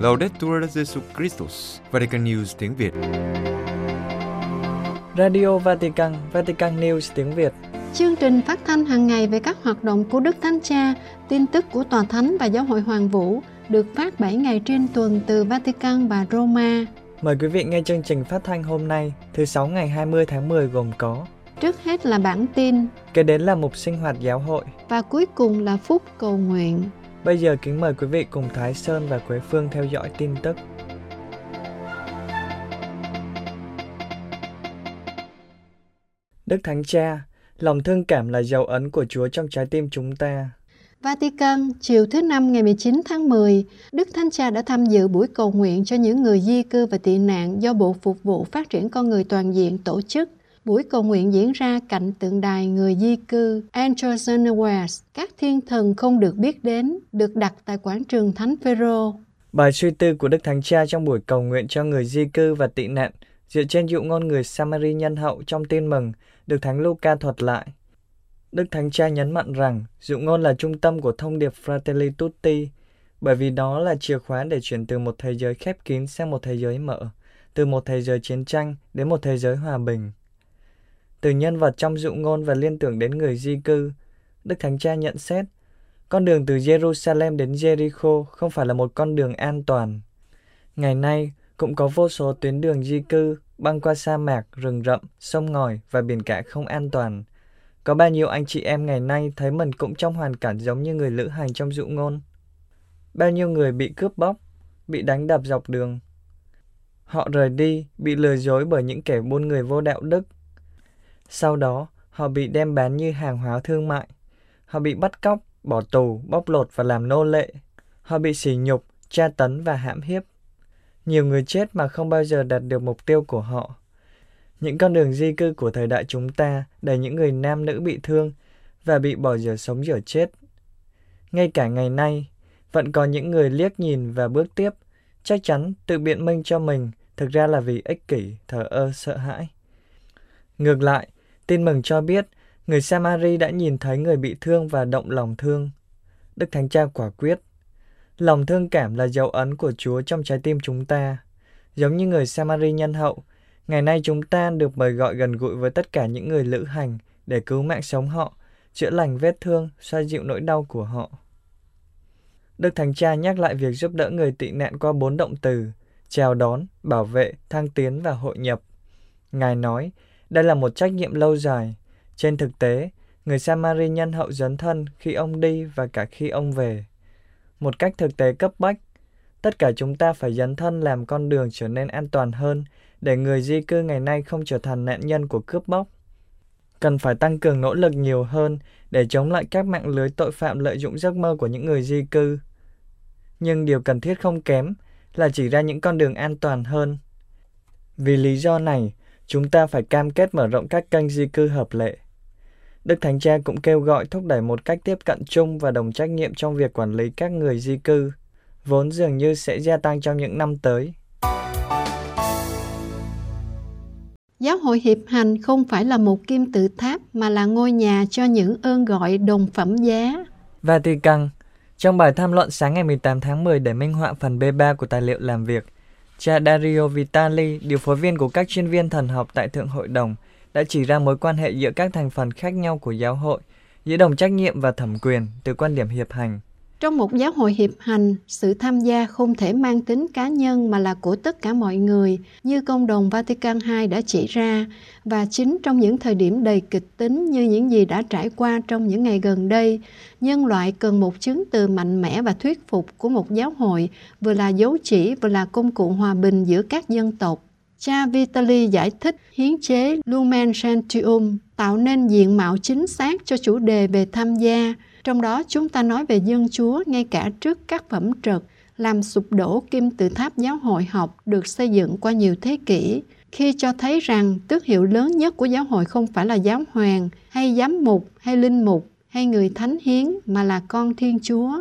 Laudetur Jesu Christus, Vatican News tiếng Việt. Radio Vatican, Vatican News tiếng Việt. Chương trình phát thanh hàng ngày về các hoạt động của Đức Thánh Cha, tin tức của Tòa Thánh và Giáo hội Hoàng Vũ được phát 7 ngày trên tuần từ Vatican và Roma. Mời quý vị nghe chương trình phát thanh hôm nay, thứ sáu ngày 20 tháng 10 gồm có Trước hết là bản tin Kế đến là mục sinh hoạt giáo hội và cuối cùng là phúc cầu nguyện. Bây giờ kính mời quý vị cùng Thái Sơn và Quế Phương theo dõi tin tức. Đức Thánh Cha, lòng thương cảm là dấu ấn của Chúa trong trái tim chúng ta. Vatican, chiều thứ Năm ngày 19 tháng 10, Đức Thánh Cha đã tham dự buổi cầu nguyện cho những người di cư và tị nạn do Bộ Phục vụ Phát triển Con Người Toàn diện tổ chức. Buổi cầu nguyện diễn ra cạnh tượng đài người di cư Anderson West, các thiên thần không được biết đến, được đặt tại quảng trường Thánh Phêrô. Bài suy tư của Đức Thánh Cha trong buổi cầu nguyện cho người di cư và tị nạn dựa trên dụ ngôn người Samari nhân hậu trong tin mừng được Thánh Luca thuật lại. Đức Thánh Cha nhấn mạnh rằng dụ ngôn là trung tâm của thông điệp Fratelli Tutti, bởi vì đó là chìa khóa để chuyển từ một thế giới khép kín sang một thế giới mở, từ một thế giới chiến tranh đến một thế giới hòa bình. Từ nhân vật trong dụ ngôn và liên tưởng đến người di cư, Đức Thánh Cha nhận xét, con đường từ Jerusalem đến Jericho không phải là một con đường an toàn. Ngày nay, cũng có vô số tuyến đường di cư băng qua sa mạc, rừng rậm, sông ngòi và biển cả không an toàn. Có bao nhiêu anh chị em ngày nay thấy mình cũng trong hoàn cảnh giống như người lữ hành trong dụ ngôn. Bao nhiêu người bị cướp bóc, bị đánh đập dọc đường. Họ rời đi, bị lừa dối bởi những kẻ buôn người vô đạo đức. Sau đó, họ bị đem bán như hàng hóa thương mại. Họ bị bắt cóc, bỏ tù, bóc lột và làm nô lệ. Họ bị sỉ nhục, tra tấn và hãm hiếp. Nhiều người chết mà không bao giờ đạt được mục tiêu của họ. Những con đường di cư của thời đại chúng ta đầy những người nam nữ bị thương và bị bỏ dở sống dở chết. Ngay cả ngày nay, vẫn có những người liếc nhìn và bước tiếp, chắc chắn tự biện minh cho mình thực ra là vì ích kỷ, thờ ơ, sợ hãi. Ngược lại, tin mừng cho biết người Samari đã nhìn thấy người bị thương và động lòng thương. Đức Thánh Cha quả quyết, lòng thương cảm là dấu ấn của Chúa trong trái tim chúng ta. Giống như người Samari nhân hậu, ngày nay chúng ta được mời gọi gần gũi với tất cả những người lữ hành để cứu mạng sống họ, chữa lành vết thương, xoa dịu nỗi đau của họ. Đức Thánh Cha nhắc lại việc giúp đỡ người tị nạn qua bốn động từ, chào đón, bảo vệ, thăng tiến và hội nhập. Ngài nói, đây là một trách nhiệm lâu dài. Trên thực tế, người Samari nhân hậu dấn thân khi ông đi và cả khi ông về. Một cách thực tế cấp bách, tất cả chúng ta phải dấn thân làm con đường trở nên an toàn hơn để người di cư ngày nay không trở thành nạn nhân của cướp bóc. Cần phải tăng cường nỗ lực nhiều hơn để chống lại các mạng lưới tội phạm lợi dụng giấc mơ của những người di cư. Nhưng điều cần thiết không kém là chỉ ra những con đường an toàn hơn. Vì lý do này, chúng ta phải cam kết mở rộng các kênh di cư hợp lệ. Đức Thánh Cha cũng kêu gọi thúc đẩy một cách tiếp cận chung và đồng trách nhiệm trong việc quản lý các người di cư, vốn dường như sẽ gia tăng trong những năm tới. Giáo hội hiệp hành không phải là một kim tự tháp mà là ngôi nhà cho những ơn gọi đồng phẩm giá. Vatican Trong bài tham luận sáng ngày 18 tháng 10 để minh họa phần B3 của tài liệu làm việc, cha Dario Vitali, điều phối viên của các chuyên viên thần học tại Thượng Hội đồng, đã chỉ ra mối quan hệ giữa các thành phần khác nhau của giáo hội, giữa đồng trách nhiệm và thẩm quyền từ quan điểm hiệp hành. Trong một giáo hội hiệp hành, sự tham gia không thể mang tính cá nhân mà là của tất cả mọi người, như công đồng Vatican II đã chỉ ra, và chính trong những thời điểm đầy kịch tính như những gì đã trải qua trong những ngày gần đây, nhân loại cần một chứng từ mạnh mẽ và thuyết phục của một giáo hội, vừa là dấu chỉ vừa là công cụ hòa bình giữa các dân tộc. Cha Vitali giải thích hiến chế Lumen Gentium tạo nên diện mạo chính xác cho chủ đề về tham gia, trong đó chúng ta nói về dân chúa ngay cả trước các phẩm trật, làm sụp đổ kim tự tháp giáo hội học được xây dựng qua nhiều thế kỷ, khi cho thấy rằng tước hiệu lớn nhất của giáo hội không phải là giáo hoàng hay giám mục hay linh mục hay người thánh hiến mà là con thiên chúa.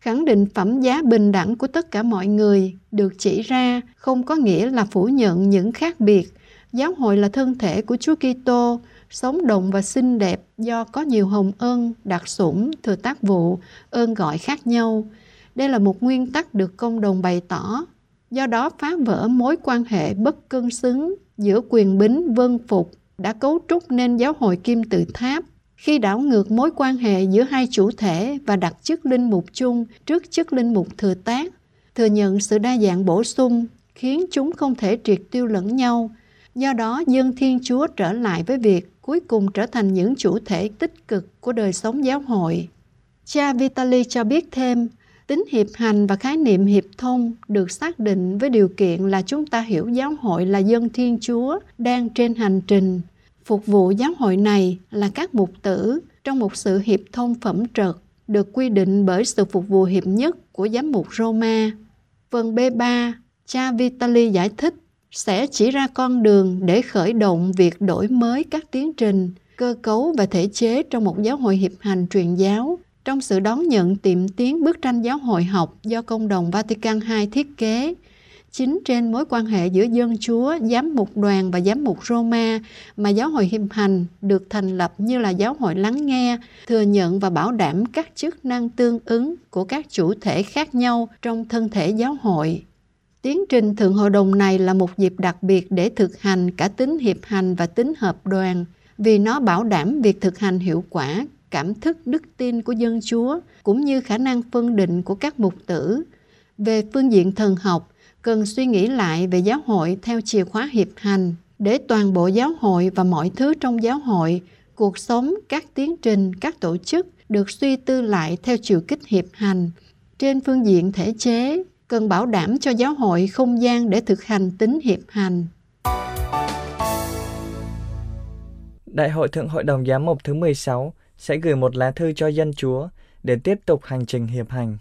Khẳng định phẩm giá bình đẳng của tất cả mọi người được chỉ ra không có nghĩa là phủ nhận những khác biệt. Giáo hội là thân thể của Chúa Kitô sống động và xinh đẹp do có nhiều hồng ân, đặc sủng, thừa tác vụ, ơn gọi khác nhau. Đây là một nguyên tắc được công đồng bày tỏ, do đó phá vỡ mối quan hệ bất cân xứng giữa quyền bính vân phục đã cấu trúc nên giáo hội kim tự tháp khi đảo ngược mối quan hệ giữa hai chủ thể và đặt chức linh mục chung trước chức linh mục thừa tác, thừa nhận sự đa dạng bổ sung khiến chúng không thể triệt tiêu lẫn nhau. Do đó, dân Thiên Chúa trở lại với việc cuối cùng trở thành những chủ thể tích cực của đời sống giáo hội. Cha Vitali cho biết thêm, tính hiệp hành và khái niệm hiệp thông được xác định với điều kiện là chúng ta hiểu giáo hội là dân Thiên Chúa đang trên hành trình Phục vụ giáo hội này là các mục tử trong một sự hiệp thông phẩm trật được quy định bởi sự phục vụ hiệp nhất của giám mục Roma. Phần B3, cha Vitali giải thích sẽ chỉ ra con đường để khởi động việc đổi mới các tiến trình, cơ cấu và thể chế trong một giáo hội hiệp hành truyền giáo trong sự đón nhận tiệm tiến bức tranh giáo hội học do công đồng Vatican II thiết kế chính trên mối quan hệ giữa dân chúa, giám mục đoàn và giám mục Roma mà giáo hội hiệp hành được thành lập như là giáo hội lắng nghe, thừa nhận và bảo đảm các chức năng tương ứng của các chủ thể khác nhau trong thân thể giáo hội. Tiến trình Thượng Hội đồng này là một dịp đặc biệt để thực hành cả tính hiệp hành và tính hợp đoàn, vì nó bảo đảm việc thực hành hiệu quả, cảm thức đức tin của dân chúa, cũng như khả năng phân định của các mục tử. Về phương diện thần học, cần suy nghĩ lại về giáo hội theo chìa khóa hiệp hành để toàn bộ giáo hội và mọi thứ trong giáo hội, cuộc sống, các tiến trình, các tổ chức được suy tư lại theo chiều kích hiệp hành. Trên phương diện thể chế, cần bảo đảm cho giáo hội không gian để thực hành tính hiệp hành. Đại hội Thượng Hội đồng Giám mục thứ 16 sẽ gửi một lá thư cho dân chúa để tiếp tục hành trình hiệp hành.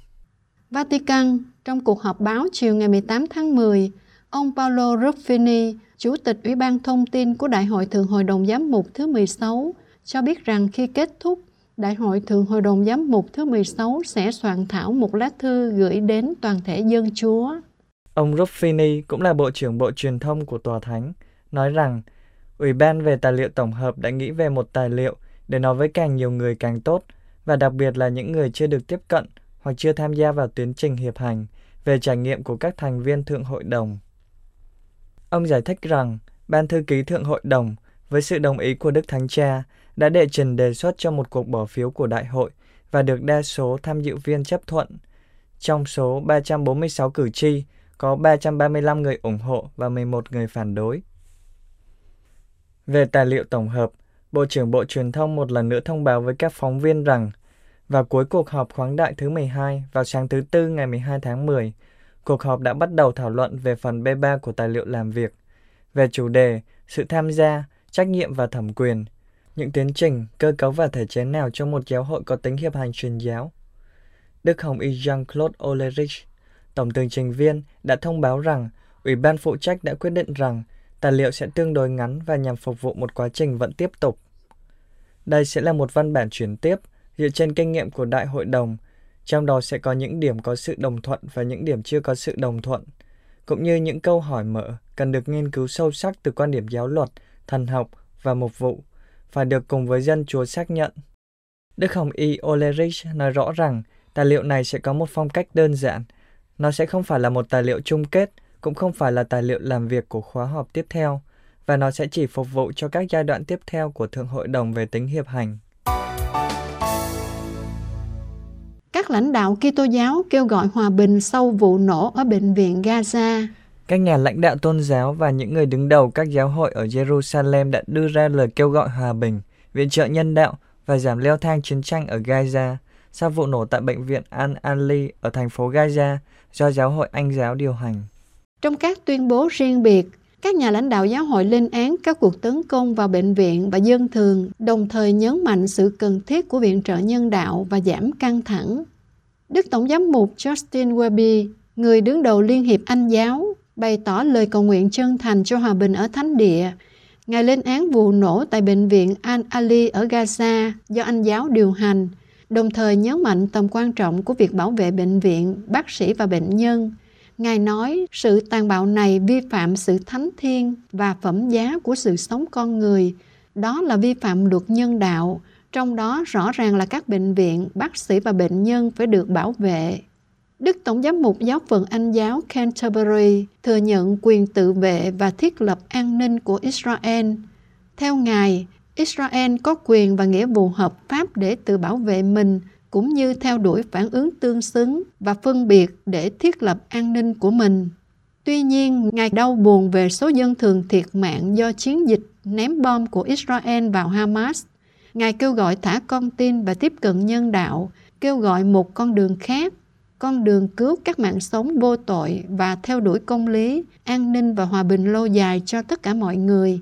Vatican, trong cuộc họp báo chiều ngày 18 tháng 10, ông Paolo Ruffini, Chủ tịch Ủy ban Thông tin của Đại hội Thượng Hội đồng Giám mục thứ 16, cho biết rằng khi kết thúc, Đại hội Thượng Hội đồng Giám mục thứ 16 sẽ soạn thảo một lá thư gửi đến toàn thể dân chúa. Ông Ruffini cũng là Bộ trưởng Bộ Truyền thông của Tòa Thánh, nói rằng Ủy ban về tài liệu tổng hợp đã nghĩ về một tài liệu để nói với càng nhiều người càng tốt, và đặc biệt là những người chưa được tiếp cận hoặc chưa tham gia vào tiến trình hiệp hành về trải nghiệm của các thành viên Thượng Hội đồng. Ông giải thích rằng Ban Thư ký Thượng Hội đồng với sự đồng ý của Đức Thánh Cha đã đệ trình đề xuất cho một cuộc bỏ phiếu của đại hội và được đa số tham dự viên chấp thuận. Trong số 346 cử tri, có 335 người ủng hộ và 11 người phản đối. Về tài liệu tổng hợp, Bộ trưởng Bộ Truyền thông một lần nữa thông báo với các phóng viên rằng vào cuối cuộc họp khoáng đại thứ 12 vào sáng thứ Tư ngày 12 tháng 10, cuộc họp đã bắt đầu thảo luận về phần B3 của tài liệu làm việc, về chủ đề, sự tham gia, trách nhiệm và thẩm quyền, những tiến trình, cơ cấu và thể chế nào cho một giáo hội có tính hiệp hành truyền giáo. Đức Hồng Y Jean-Claude Olerich, Tổng tường trình viên, đã thông báo rằng Ủy ban phụ trách đã quyết định rằng tài liệu sẽ tương đối ngắn và nhằm phục vụ một quá trình vẫn tiếp tục. Đây sẽ là một văn bản chuyển tiếp dựa trên kinh nghiệm của đại hội đồng, trong đó sẽ có những điểm có sự đồng thuận và những điểm chưa có sự đồng thuận, cũng như những câu hỏi mở cần được nghiên cứu sâu sắc từ quan điểm giáo luật, thần học và mục vụ, và được cùng với dân chúa xác nhận. Đức Hồng Y Olerich nói rõ rằng tài liệu này sẽ có một phong cách đơn giản. Nó sẽ không phải là một tài liệu chung kết, cũng không phải là tài liệu làm việc của khóa họp tiếp theo, và nó sẽ chỉ phục vụ cho các giai đoạn tiếp theo của Thượng Hội đồng về tính hiệp hành. các lãnh đạo Kitô giáo kêu gọi hòa bình sau vụ nổ ở bệnh viện Gaza. Các nhà lãnh đạo tôn giáo và những người đứng đầu các giáo hội ở Jerusalem đã đưa ra lời kêu gọi hòa bình, viện trợ nhân đạo và giảm leo thang chiến tranh ở Gaza sau vụ nổ tại bệnh viện Al-Ali ở thành phố Gaza do giáo hội Anh giáo điều hành. Trong các tuyên bố riêng biệt, các nhà lãnh đạo giáo hội lên án các cuộc tấn công vào bệnh viện và dân thường, đồng thời nhấn mạnh sự cần thiết của viện trợ nhân đạo và giảm căng thẳng. Đức Tổng giám mục Justin Welby, người đứng đầu Liên hiệp Anh giáo, bày tỏ lời cầu nguyện chân thành cho hòa bình ở Thánh Địa. Ngài lên án vụ nổ tại bệnh viện Al-Ali ở Gaza do Anh giáo điều hành, đồng thời nhấn mạnh tầm quan trọng của việc bảo vệ bệnh viện, bác sĩ và bệnh nhân – Ngài nói sự tàn bạo này vi phạm sự thánh thiên và phẩm giá của sự sống con người. Đó là vi phạm luật nhân đạo, trong đó rõ ràng là các bệnh viện, bác sĩ và bệnh nhân phải được bảo vệ. Đức Tổng giám mục giáo phận Anh giáo Canterbury thừa nhận quyền tự vệ và thiết lập an ninh của Israel. Theo Ngài, Israel có quyền và nghĩa vụ hợp pháp để tự bảo vệ mình cũng như theo đuổi phản ứng tương xứng và phân biệt để thiết lập an ninh của mình. Tuy nhiên, Ngài đau buồn về số dân thường thiệt mạng do chiến dịch ném bom của Israel vào Hamas. Ngài kêu gọi thả con tin và tiếp cận nhân đạo, kêu gọi một con đường khác, con đường cứu các mạng sống vô tội và theo đuổi công lý, an ninh và hòa bình lâu dài cho tất cả mọi người.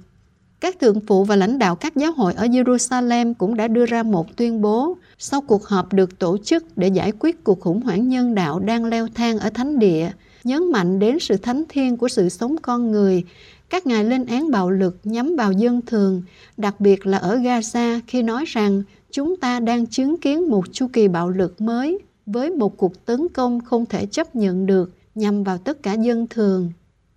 Các thượng phụ và lãnh đạo các giáo hội ở Jerusalem cũng đã đưa ra một tuyên bố sau cuộc họp được tổ chức để giải quyết cuộc khủng hoảng nhân đạo đang leo thang ở thánh địa, nhấn mạnh đến sự thánh thiêng của sự sống con người. Các ngài lên án bạo lực nhắm vào dân thường, đặc biệt là ở Gaza khi nói rằng chúng ta đang chứng kiến một chu kỳ bạo lực mới với một cuộc tấn công không thể chấp nhận được nhằm vào tất cả dân thường.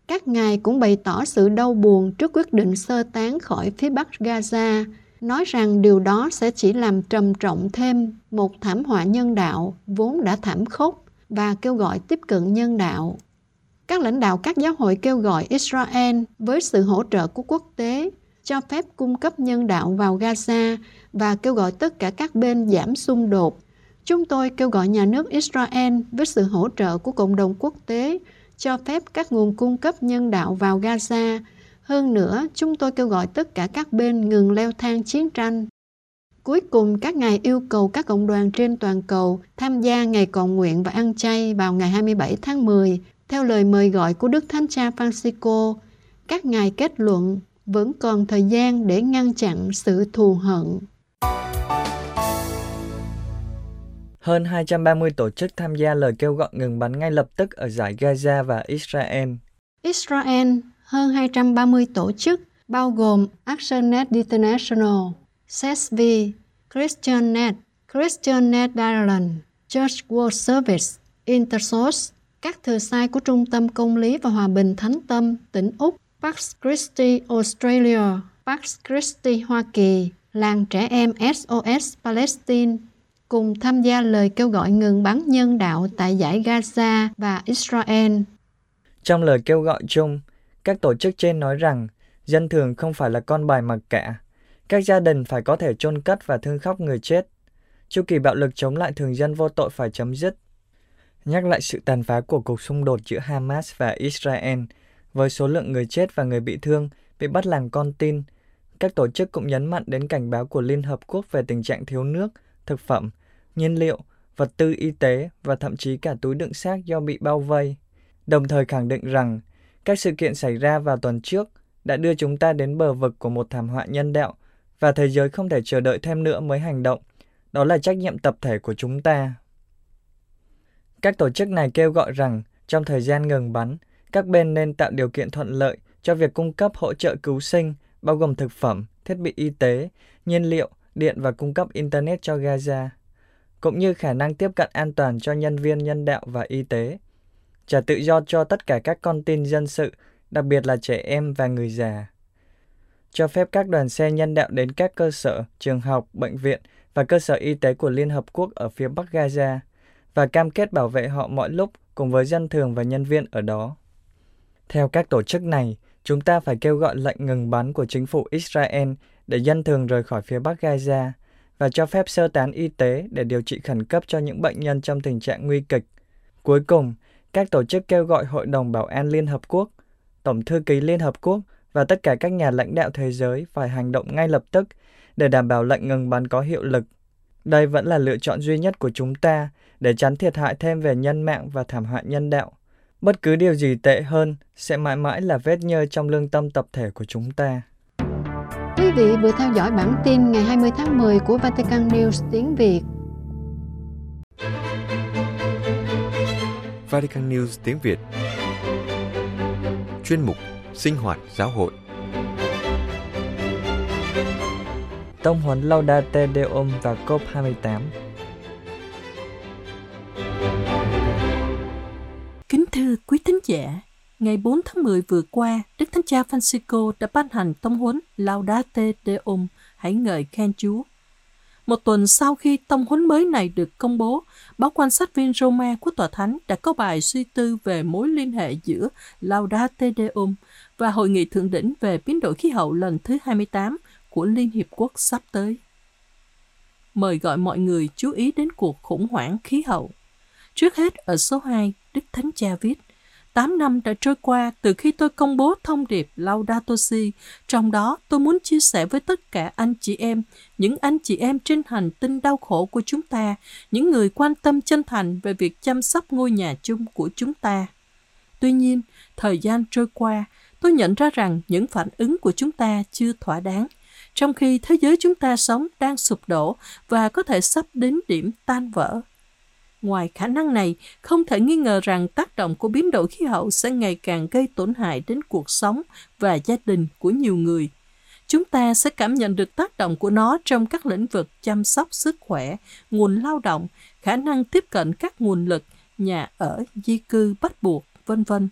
Các ngài cũng bày tỏ sự đau buồn trước quyết định sơ tán khỏi phía bắc Gaza, nói rằng điều đó sẽ chỉ làm trầm trọng thêm một thảm họa nhân đạo vốn đã thảm khốc và kêu gọi tiếp cận nhân đạo. Các lãnh đạo các giáo hội kêu gọi Israel với sự hỗ trợ của quốc tế cho phép cung cấp nhân đạo vào Gaza và kêu gọi tất cả các bên giảm xung đột. Chúng tôi kêu gọi nhà nước Israel với sự hỗ trợ của cộng đồng quốc tế cho phép các nguồn cung cấp nhân đạo vào Gaza. Hơn nữa, chúng tôi kêu gọi tất cả các bên ngừng leo thang chiến tranh. Cuối cùng, các ngài yêu cầu các cộng đoàn trên toàn cầu tham gia ngày cầu nguyện và ăn chay vào ngày 27 tháng 10 theo lời mời gọi của Đức Thánh Cha Francisco. Các ngài kết luận vẫn còn thời gian để ngăn chặn sự thù hận. Hơn 230 tổ chức tham gia lời kêu gọi ngừng bắn ngay lập tức ở giải Gaza và Israel. Israel, hơn 230 tổ chức, bao gồm ActionNet International, CSV, ChristianNet, ChristianNet Ireland, Church World Service, Intersource, các thừa sai của Trung tâm Công lý và Hòa bình Thánh Tâm, tỉnh Úc, Pax Christi Australia, Pax Christi Hoa Kỳ, Làng Trẻ Em SOS Palestine, cùng tham gia lời kêu gọi ngừng bắn nhân đạo tại giải Gaza và Israel. Trong lời kêu gọi chung, các tổ chức trên nói rằng dân thường không phải là con bài mặc cả. Các gia đình phải có thể chôn cất và thương khóc người chết. Chu kỳ bạo lực chống lại thường dân vô tội phải chấm dứt. Nhắc lại sự tàn phá của cuộc xung đột giữa Hamas và Israel với số lượng người chết và người bị thương bị bắt làm con tin, các tổ chức cũng nhấn mạnh đến cảnh báo của Liên Hợp Quốc về tình trạng thiếu nước, thực phẩm, nhiên liệu, vật tư y tế và thậm chí cả túi đựng xác do bị bao vây. Đồng thời khẳng định rằng các sự kiện xảy ra vào tuần trước đã đưa chúng ta đến bờ vực của một thảm họa nhân đạo và thế giới không thể chờ đợi thêm nữa mới hành động. Đó là trách nhiệm tập thể của chúng ta. Các tổ chức này kêu gọi rằng trong thời gian ngừng bắn, các bên nên tạo điều kiện thuận lợi cho việc cung cấp hỗ trợ cứu sinh, bao gồm thực phẩm, thiết bị y tế, nhiên liệu, điện và cung cấp Internet cho Gaza, cũng như khả năng tiếp cận an toàn cho nhân viên nhân đạo và y tế. Trả tự do cho tất cả các con tin dân sự, đặc biệt là trẻ em và người già. Cho phép các đoàn xe nhân đạo đến các cơ sở, trường học, bệnh viện và cơ sở y tế của Liên Hợp Quốc ở phía Bắc Gaza và cam kết bảo vệ họ mọi lúc cùng với dân thường và nhân viên ở đó. Theo các tổ chức này, chúng ta phải kêu gọi lệnh ngừng bắn của chính phủ Israel để dân thường rời khỏi phía Bắc Gaza và cho phép sơ tán y tế để điều trị khẩn cấp cho những bệnh nhân trong tình trạng nguy kịch. Cuối cùng, các tổ chức kêu gọi Hội đồng Bảo an Liên Hợp Quốc, Tổng thư ký Liên Hợp Quốc và tất cả các nhà lãnh đạo thế giới phải hành động ngay lập tức để đảm bảo lệnh ngừng bắn có hiệu lực. Đây vẫn là lựa chọn duy nhất của chúng ta để tránh thiệt hại thêm về nhân mạng và thảm họa nhân đạo. Bất cứ điều gì tệ hơn sẽ mãi mãi là vết nhơ trong lương tâm tập thể của chúng ta. Quý vị vừa theo dõi bản tin ngày 20 tháng 10 của Vatican News tiếng Việt. Vatican News tiếng Việt. Chuyên mục Sinh hoạt giáo hội. Tông huấn Laudate Deum và COP28 Kính thưa quý thính giả, Ngày 4 tháng 10 vừa qua, Đức Thánh Cha Francisco đã ban hành tông huấn Laudate Deum, hãy ngợi khen Chúa. Một tuần sau khi tông huấn mới này được công bố, báo quan sát viên Roma của Tòa Thánh đã có bài suy tư về mối liên hệ giữa Laudate Deum và Hội nghị Thượng đỉnh về biến đổi khí hậu lần thứ 28 của Liên Hiệp Quốc sắp tới. Mời gọi mọi người chú ý đến cuộc khủng hoảng khí hậu. Trước hết ở số 2, Đức Thánh Cha viết, 8 năm đã trôi qua từ khi tôi công bố thông điệp Laudato Si, trong đó tôi muốn chia sẻ với tất cả anh chị em, những anh chị em trên hành tinh đau khổ của chúng ta, những người quan tâm chân thành về việc chăm sóc ngôi nhà chung của chúng ta. Tuy nhiên, thời gian trôi qua, tôi nhận ra rằng những phản ứng của chúng ta chưa thỏa đáng, trong khi thế giới chúng ta sống đang sụp đổ và có thể sắp đến điểm tan vỡ. Ngoài khả năng này, không thể nghi ngờ rằng tác động của biến đổi khí hậu sẽ ngày càng gây tổn hại đến cuộc sống và gia đình của nhiều người. Chúng ta sẽ cảm nhận được tác động của nó trong các lĩnh vực chăm sóc sức khỏe, nguồn lao động, khả năng tiếp cận các nguồn lực, nhà ở, di cư bắt buộc, vân vân.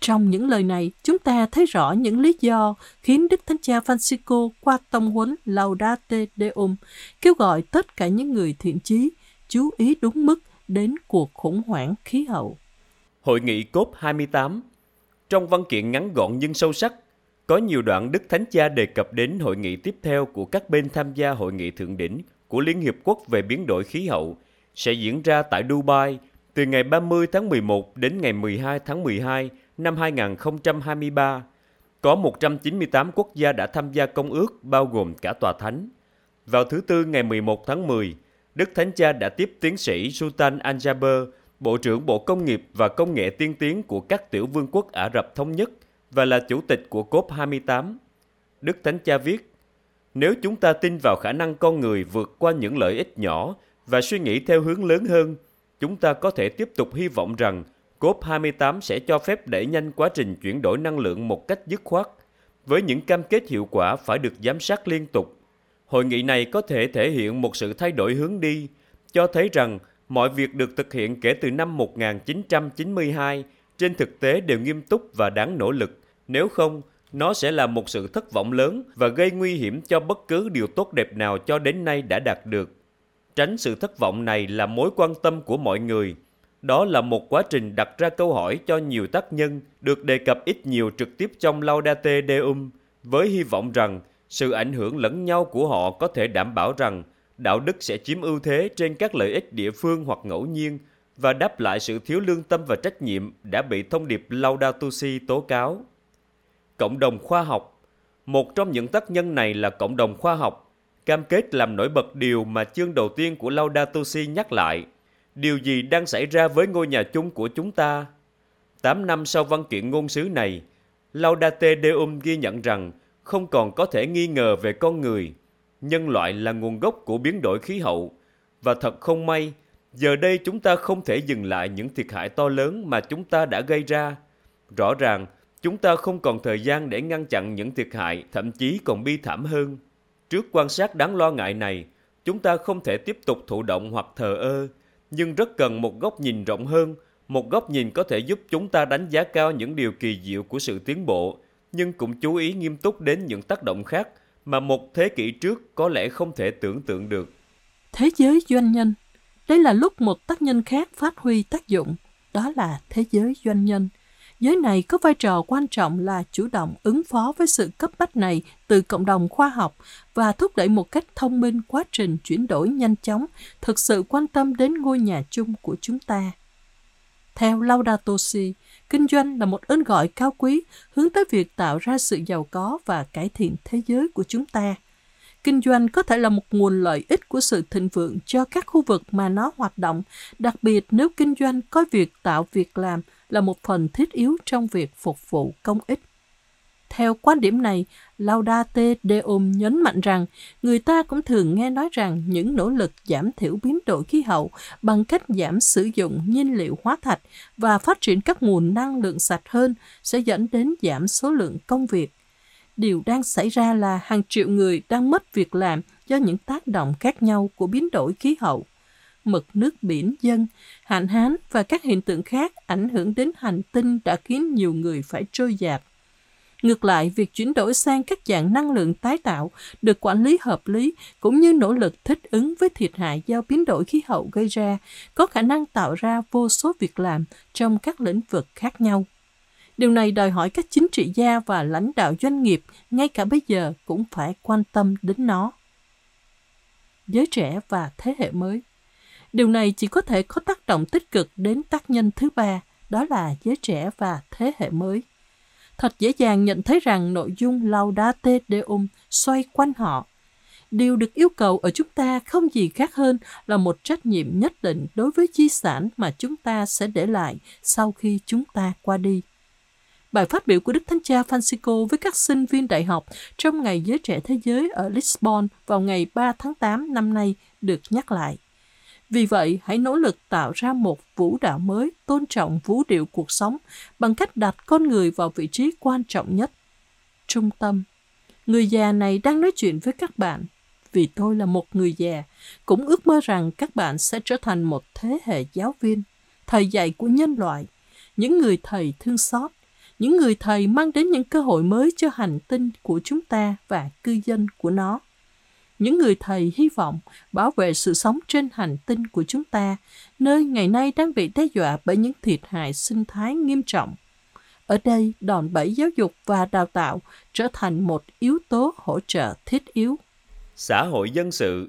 Trong những lời này, chúng ta thấy rõ những lý do khiến Đức Thánh Cha Francisco qua tông huấn Laudate Deum kêu gọi tất cả những người thiện chí chú ý đúng mức đến cuộc khủng hoảng khí hậu. Hội nghị COP28 Trong văn kiện ngắn gọn nhưng sâu sắc, có nhiều đoạn Đức Thánh Cha đề cập đến hội nghị tiếp theo của các bên tham gia hội nghị thượng đỉnh của Liên Hiệp Quốc về biến đổi khí hậu sẽ diễn ra tại Dubai từ ngày 30 tháng 11 đến ngày 12 tháng 12 năm 2023. Có 198 quốc gia đã tham gia công ước bao gồm cả tòa thánh. Vào thứ Tư ngày 11 tháng 10, Đức Thánh Cha đã tiếp tiến sĩ Sultan Al-Jaber, Bộ trưởng Bộ Công nghiệp và Công nghệ tiên tiến của các tiểu vương quốc Ả Rập Thống Nhất và là chủ tịch của COP28. Đức Thánh Cha viết, nếu chúng ta tin vào khả năng con người vượt qua những lợi ích nhỏ và suy nghĩ theo hướng lớn hơn, chúng ta có thể tiếp tục hy vọng rằng COP28 sẽ cho phép đẩy nhanh quá trình chuyển đổi năng lượng một cách dứt khoát, với những cam kết hiệu quả phải được giám sát liên tục Hội nghị này có thể thể hiện một sự thay đổi hướng đi, cho thấy rằng mọi việc được thực hiện kể từ năm 1992 trên thực tế đều nghiêm túc và đáng nỗ lực. Nếu không, nó sẽ là một sự thất vọng lớn và gây nguy hiểm cho bất cứ điều tốt đẹp nào cho đến nay đã đạt được. Tránh sự thất vọng này là mối quan tâm của mọi người. Đó là một quá trình đặt ra câu hỏi cho nhiều tác nhân được đề cập ít nhiều trực tiếp trong Laudate Deum với hy vọng rằng sự ảnh hưởng lẫn nhau của họ có thể đảm bảo rằng đạo đức sẽ chiếm ưu thế trên các lợi ích địa phương hoặc ngẫu nhiên và đáp lại sự thiếu lương tâm và trách nhiệm đã bị thông điệp Laudato Si tố cáo. Cộng đồng khoa học Một trong những tác nhân này là cộng đồng khoa học, cam kết làm nổi bật điều mà chương đầu tiên của Laudato Si nhắc lại. Điều gì đang xảy ra với ngôi nhà chung của chúng ta? Tám năm sau văn kiện ngôn sứ này, Laudate Deum ghi nhận rằng không còn có thể nghi ngờ về con người. Nhân loại là nguồn gốc của biến đổi khí hậu. Và thật không may, giờ đây chúng ta không thể dừng lại những thiệt hại to lớn mà chúng ta đã gây ra. Rõ ràng, chúng ta không còn thời gian để ngăn chặn những thiệt hại, thậm chí còn bi thảm hơn. Trước quan sát đáng lo ngại này, chúng ta không thể tiếp tục thụ động hoặc thờ ơ, nhưng rất cần một góc nhìn rộng hơn, một góc nhìn có thể giúp chúng ta đánh giá cao những điều kỳ diệu của sự tiến bộ nhưng cũng chú ý nghiêm túc đến những tác động khác mà một thế kỷ trước có lẽ không thể tưởng tượng được. Thế giới doanh nhân Đây là lúc một tác nhân khác phát huy tác dụng, đó là thế giới doanh nhân. Giới này có vai trò quan trọng là chủ động ứng phó với sự cấp bách này từ cộng đồng khoa học và thúc đẩy một cách thông minh quá trình chuyển đổi nhanh chóng, thực sự quan tâm đến ngôi nhà chung của chúng ta. Theo Laudato Si, kinh doanh là một ơn gọi cao quý hướng tới việc tạo ra sự giàu có và cải thiện thế giới của chúng ta. Kinh doanh có thể là một nguồn lợi ích của sự thịnh vượng cho các khu vực mà nó hoạt động, đặc biệt nếu kinh doanh có việc tạo việc làm là một phần thiết yếu trong việc phục vụ công ích. Theo quan điểm này, Laudate Deum nhấn mạnh rằng người ta cũng thường nghe nói rằng những nỗ lực giảm thiểu biến đổi khí hậu bằng cách giảm sử dụng nhiên liệu hóa thạch và phát triển các nguồn năng lượng sạch hơn sẽ dẫn đến giảm số lượng công việc. Điều đang xảy ra là hàng triệu người đang mất việc làm do những tác động khác nhau của biến đổi khí hậu. mực nước biển dâng, hạn hán và các hiện tượng khác ảnh hưởng đến hành tinh đã khiến nhiều người phải trôi dạt. Ngược lại, việc chuyển đổi sang các dạng năng lượng tái tạo được quản lý hợp lý cũng như nỗ lực thích ứng với thiệt hại do biến đổi khí hậu gây ra có khả năng tạo ra vô số việc làm trong các lĩnh vực khác nhau. Điều này đòi hỏi các chính trị gia và lãnh đạo doanh nghiệp ngay cả bây giờ cũng phải quan tâm đến nó. Giới trẻ và thế hệ mới Điều này chỉ có thể có tác động tích cực đến tác nhân thứ ba, đó là giới trẻ và thế hệ mới. Thật dễ dàng nhận thấy rằng nội dung Laudate Deum xoay quanh họ. Điều được yêu cầu ở chúng ta không gì khác hơn là một trách nhiệm nhất định đối với di sản mà chúng ta sẽ để lại sau khi chúng ta qua đi. Bài phát biểu của Đức Thánh Cha Francisco với các sinh viên đại học trong Ngày Giới Trẻ Thế Giới ở Lisbon vào ngày 3 tháng 8 năm nay được nhắc lại. Vì vậy, hãy nỗ lực tạo ra một vũ đạo mới tôn trọng vũ điệu cuộc sống bằng cách đặt con người vào vị trí quan trọng nhất. Trung tâm. Người già này đang nói chuyện với các bạn. Vì tôi là một người già, cũng ước mơ rằng các bạn sẽ trở thành một thế hệ giáo viên, thầy dạy của nhân loại, những người thầy thương xót, những người thầy mang đến những cơ hội mới cho hành tinh của chúng ta và cư dân của nó những người thầy hy vọng bảo vệ sự sống trên hành tinh của chúng ta, nơi ngày nay đang bị đe dọa bởi những thiệt hại sinh thái nghiêm trọng. Ở đây, đòn bẩy giáo dục và đào tạo trở thành một yếu tố hỗ trợ thiết yếu. Xã hội dân sự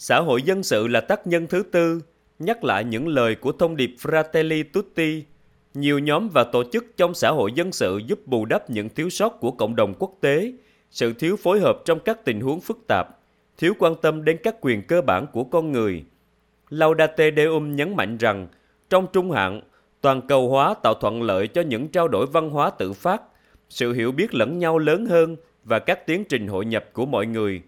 Xã hội dân sự là tác nhân thứ tư, nhắc lại những lời của thông điệp Fratelli Tutti. Nhiều nhóm và tổ chức trong xã hội dân sự giúp bù đắp những thiếu sót của cộng đồng quốc tế, sự thiếu phối hợp trong các tình huống phức tạp thiếu quan tâm đến các quyền cơ bản của con người. Laudate Deum nhấn mạnh rằng, trong trung hạn, toàn cầu hóa tạo thuận lợi cho những trao đổi văn hóa tự phát, sự hiểu biết lẫn nhau lớn hơn và các tiến trình hội nhập của mọi người.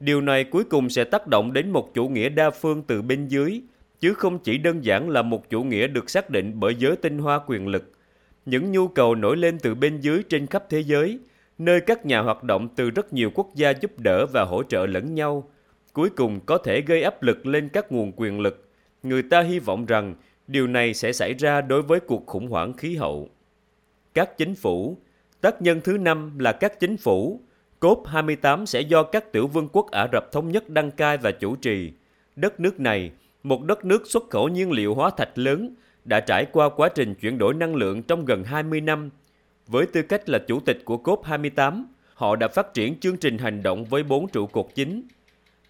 Điều này cuối cùng sẽ tác động đến một chủ nghĩa đa phương từ bên dưới, chứ không chỉ đơn giản là một chủ nghĩa được xác định bởi giới tinh hoa quyền lực. Những nhu cầu nổi lên từ bên dưới trên khắp thế giới – nơi các nhà hoạt động từ rất nhiều quốc gia giúp đỡ và hỗ trợ lẫn nhau, cuối cùng có thể gây áp lực lên các nguồn quyền lực. Người ta hy vọng rằng điều này sẽ xảy ra đối với cuộc khủng hoảng khí hậu. Các chính phủ Tác nhân thứ năm là các chính phủ. COP28 sẽ do các tiểu vương quốc Ả Rập Thống Nhất đăng cai và chủ trì. Đất nước này, một đất nước xuất khẩu nhiên liệu hóa thạch lớn, đã trải qua quá trình chuyển đổi năng lượng trong gần 20 năm với tư cách là chủ tịch của COP28, họ đã phát triển chương trình hành động với bốn trụ cột chính.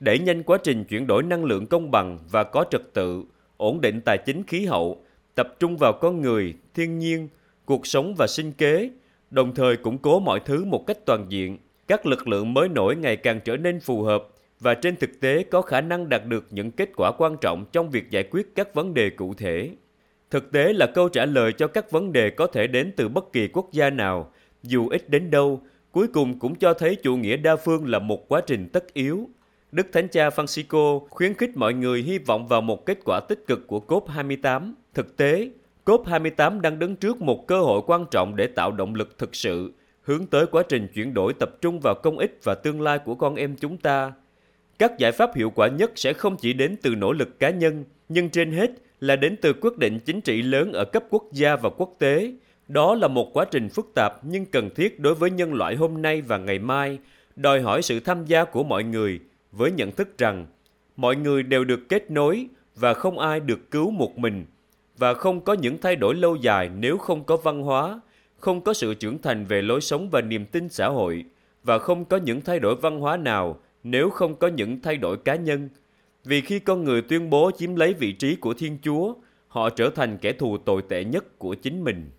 Đẩy nhanh quá trình chuyển đổi năng lượng công bằng và có trật tự, ổn định tài chính khí hậu, tập trung vào con người, thiên nhiên, cuộc sống và sinh kế, đồng thời củng cố mọi thứ một cách toàn diện. Các lực lượng mới nổi ngày càng trở nên phù hợp và trên thực tế có khả năng đạt được những kết quả quan trọng trong việc giải quyết các vấn đề cụ thể. Thực tế là câu trả lời cho các vấn đề có thể đến từ bất kỳ quốc gia nào, dù ít đến đâu, cuối cùng cũng cho thấy chủ nghĩa đa phương là một quá trình tất yếu. Đức Thánh Cha Francisco khuyến khích mọi người hy vọng vào một kết quả tích cực của COP28. Thực tế, COP28 đang đứng trước một cơ hội quan trọng để tạo động lực thực sự, hướng tới quá trình chuyển đổi tập trung vào công ích và tương lai của con em chúng ta. Các giải pháp hiệu quả nhất sẽ không chỉ đến từ nỗ lực cá nhân, nhưng trên hết là đến từ quyết định chính trị lớn ở cấp quốc gia và quốc tế. Đó là một quá trình phức tạp nhưng cần thiết đối với nhân loại hôm nay và ngày mai, đòi hỏi sự tham gia của mọi người với nhận thức rằng mọi người đều được kết nối và không ai được cứu một mình và không có những thay đổi lâu dài nếu không có văn hóa, không có sự trưởng thành về lối sống và niềm tin xã hội và không có những thay đổi văn hóa nào nếu không có những thay đổi cá nhân vì khi con người tuyên bố chiếm lấy vị trí của Thiên Chúa, họ trở thành kẻ thù tồi tệ nhất của chính mình.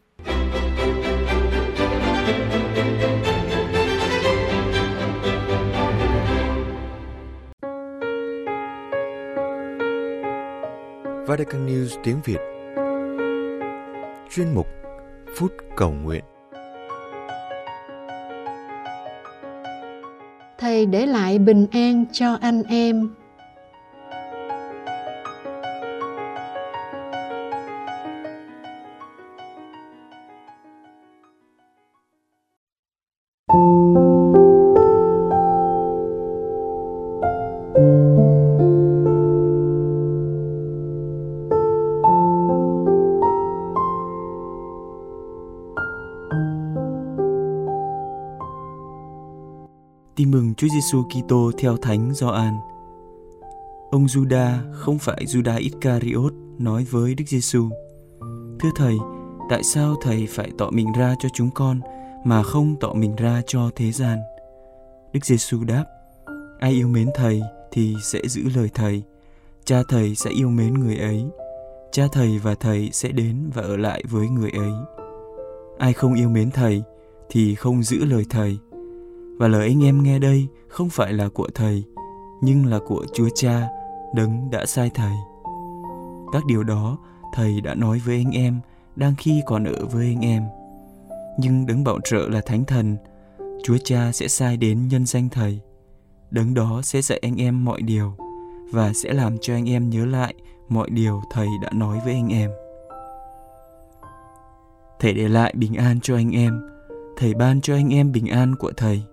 Vatican News tiếng Việt. Chuyên mục Phút Cầu Nguyện. Thầy để lại bình an cho anh em Giêsu Kitô theo Thánh Gioan. Ông Juda không phải Juda Iscariot nói với Đức Giêsu: "Thưa thầy, tại sao thầy phải tỏ mình ra cho chúng con mà không tỏ mình ra cho thế gian?" Đức Giêsu đáp: Ai yêu mến thầy thì sẽ giữ lời thầy. Cha thầy sẽ yêu mến người ấy. Cha thầy và thầy sẽ đến và ở lại với người ấy. Ai không yêu mến thầy thì không giữ lời thầy. Và lời anh em nghe đây không phải là của thầy, nhưng là của Chúa Cha, đấng đã sai thầy. Các điều đó thầy đã nói với anh em đang khi còn ở với anh em. Nhưng đấng bảo trợ là Thánh Thần, Chúa Cha sẽ sai đến nhân danh thầy đấng đó sẽ dạy anh em mọi điều và sẽ làm cho anh em nhớ lại mọi điều thầy đã nói với anh em thầy để lại bình an cho anh em thầy ban cho anh em bình an của thầy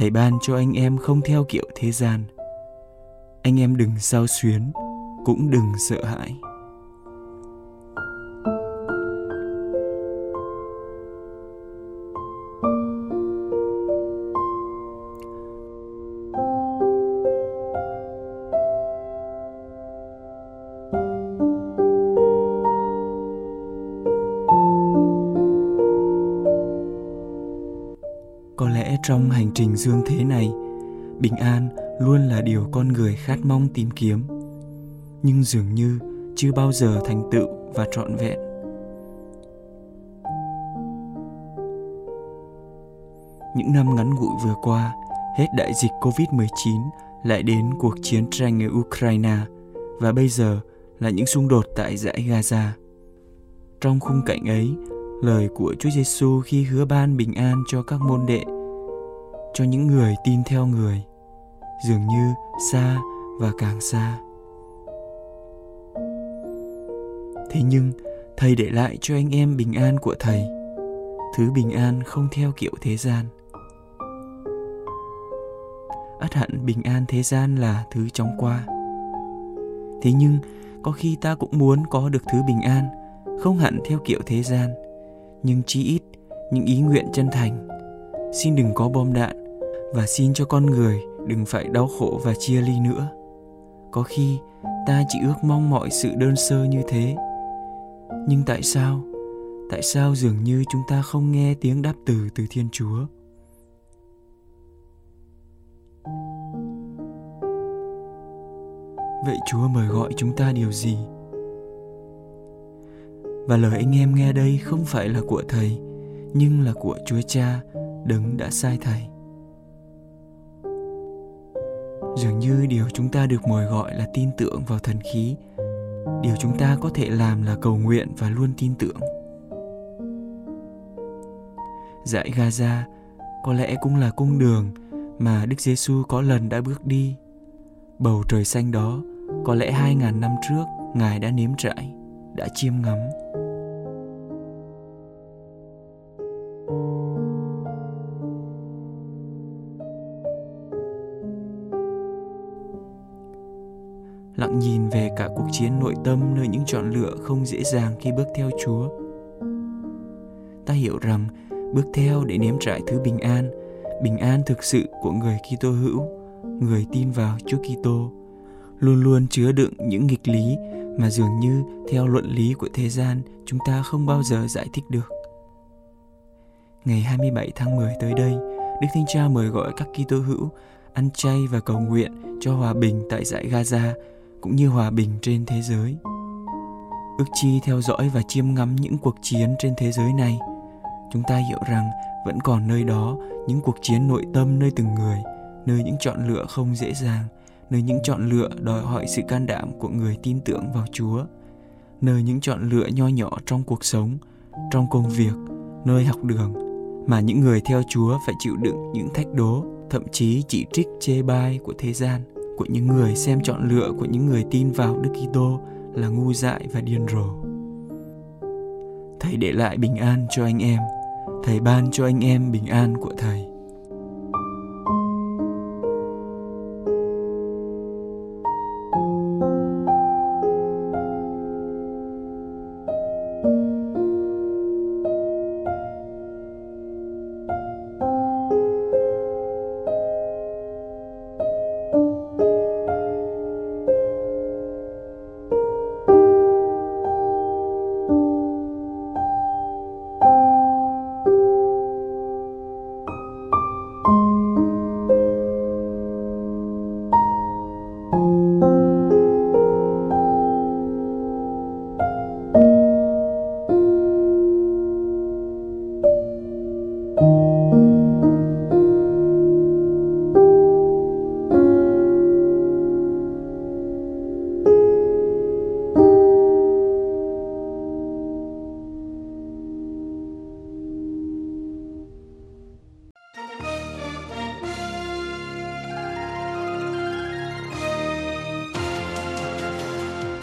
thầy ban cho anh em không theo kiểu thế gian. Anh em đừng sao xuyến, cũng đừng sợ hãi. Trong hành trình dương thế này, bình an luôn là điều con người khát mong tìm kiếm. Nhưng dường như chưa bao giờ thành tựu và trọn vẹn. Những năm ngắn ngủi vừa qua, hết đại dịch covid-19 lại đến cuộc chiến tranh ở ukraine và bây giờ là những xung đột tại dãy gaza. Trong khung cảnh ấy, lời của Chúa Giêsu khi hứa ban bình an cho các môn đệ cho những người tin theo người, dường như xa và càng xa. Thế nhưng, thầy để lại cho anh em bình an của thầy, thứ bình an không theo kiểu thế gian. Ắt hẳn bình an thế gian là thứ chóng qua. Thế nhưng, có khi ta cũng muốn có được thứ bình an, không hẳn theo kiểu thế gian, nhưng chí ít những ý nguyện chân thành xin đừng có bom đạn và xin cho con người đừng phải đau khổ và chia ly nữa. Có khi ta chỉ ước mong mọi sự đơn sơ như thế. Nhưng tại sao? Tại sao dường như chúng ta không nghe tiếng đáp từ từ thiên chúa? Vậy chúa mời gọi chúng ta điều gì? Và lời anh em nghe đây không phải là của thầy, nhưng là của chúa cha đấng đã sai thầy. Dường như điều chúng ta được mời gọi là tin tưởng vào thần khí. Điều chúng ta có thể làm là cầu nguyện và luôn tin tưởng. Dãy gaza có lẽ cũng là cung đường mà đức giêsu có lần đã bước đi. Bầu trời xanh đó có lẽ hai ngàn năm trước ngài đã nếm trải, đã chiêm ngắm. Lặng nhìn về cả cuộc chiến nội tâm nơi những chọn lựa không dễ dàng khi bước theo Chúa. Ta hiểu rằng bước theo để nếm trải thứ bình an, bình an thực sự của người Kitô hữu, người tin vào Chúa Kitô, luôn luôn chứa đựng những nghịch lý mà dường như theo luận lý của thế gian chúng ta không bao giờ giải thích được. Ngày 27 tháng 10 tới đây, Đức Thánh Cha mời gọi các Kitô hữu ăn chay và cầu nguyện cho hòa bình tại dãy Gaza cũng như hòa bình trên thế giới. Ước chi theo dõi và chiêm ngắm những cuộc chiến trên thế giới này, chúng ta hiểu rằng vẫn còn nơi đó những cuộc chiến nội tâm nơi từng người, nơi những chọn lựa không dễ dàng, nơi những chọn lựa đòi hỏi sự can đảm của người tin tưởng vào chúa, nơi những chọn lựa nho nhỏ trong cuộc sống, trong công việc, nơi học đường, mà những người theo chúa phải chịu đựng những thách đố, thậm chí chỉ trích chê bai của thế gian của những người xem chọn lựa của những người tin vào Đức Kitô là ngu dại và điên rồ. Thầy để lại bình an cho anh em, Thầy ban cho anh em bình an của Thầy.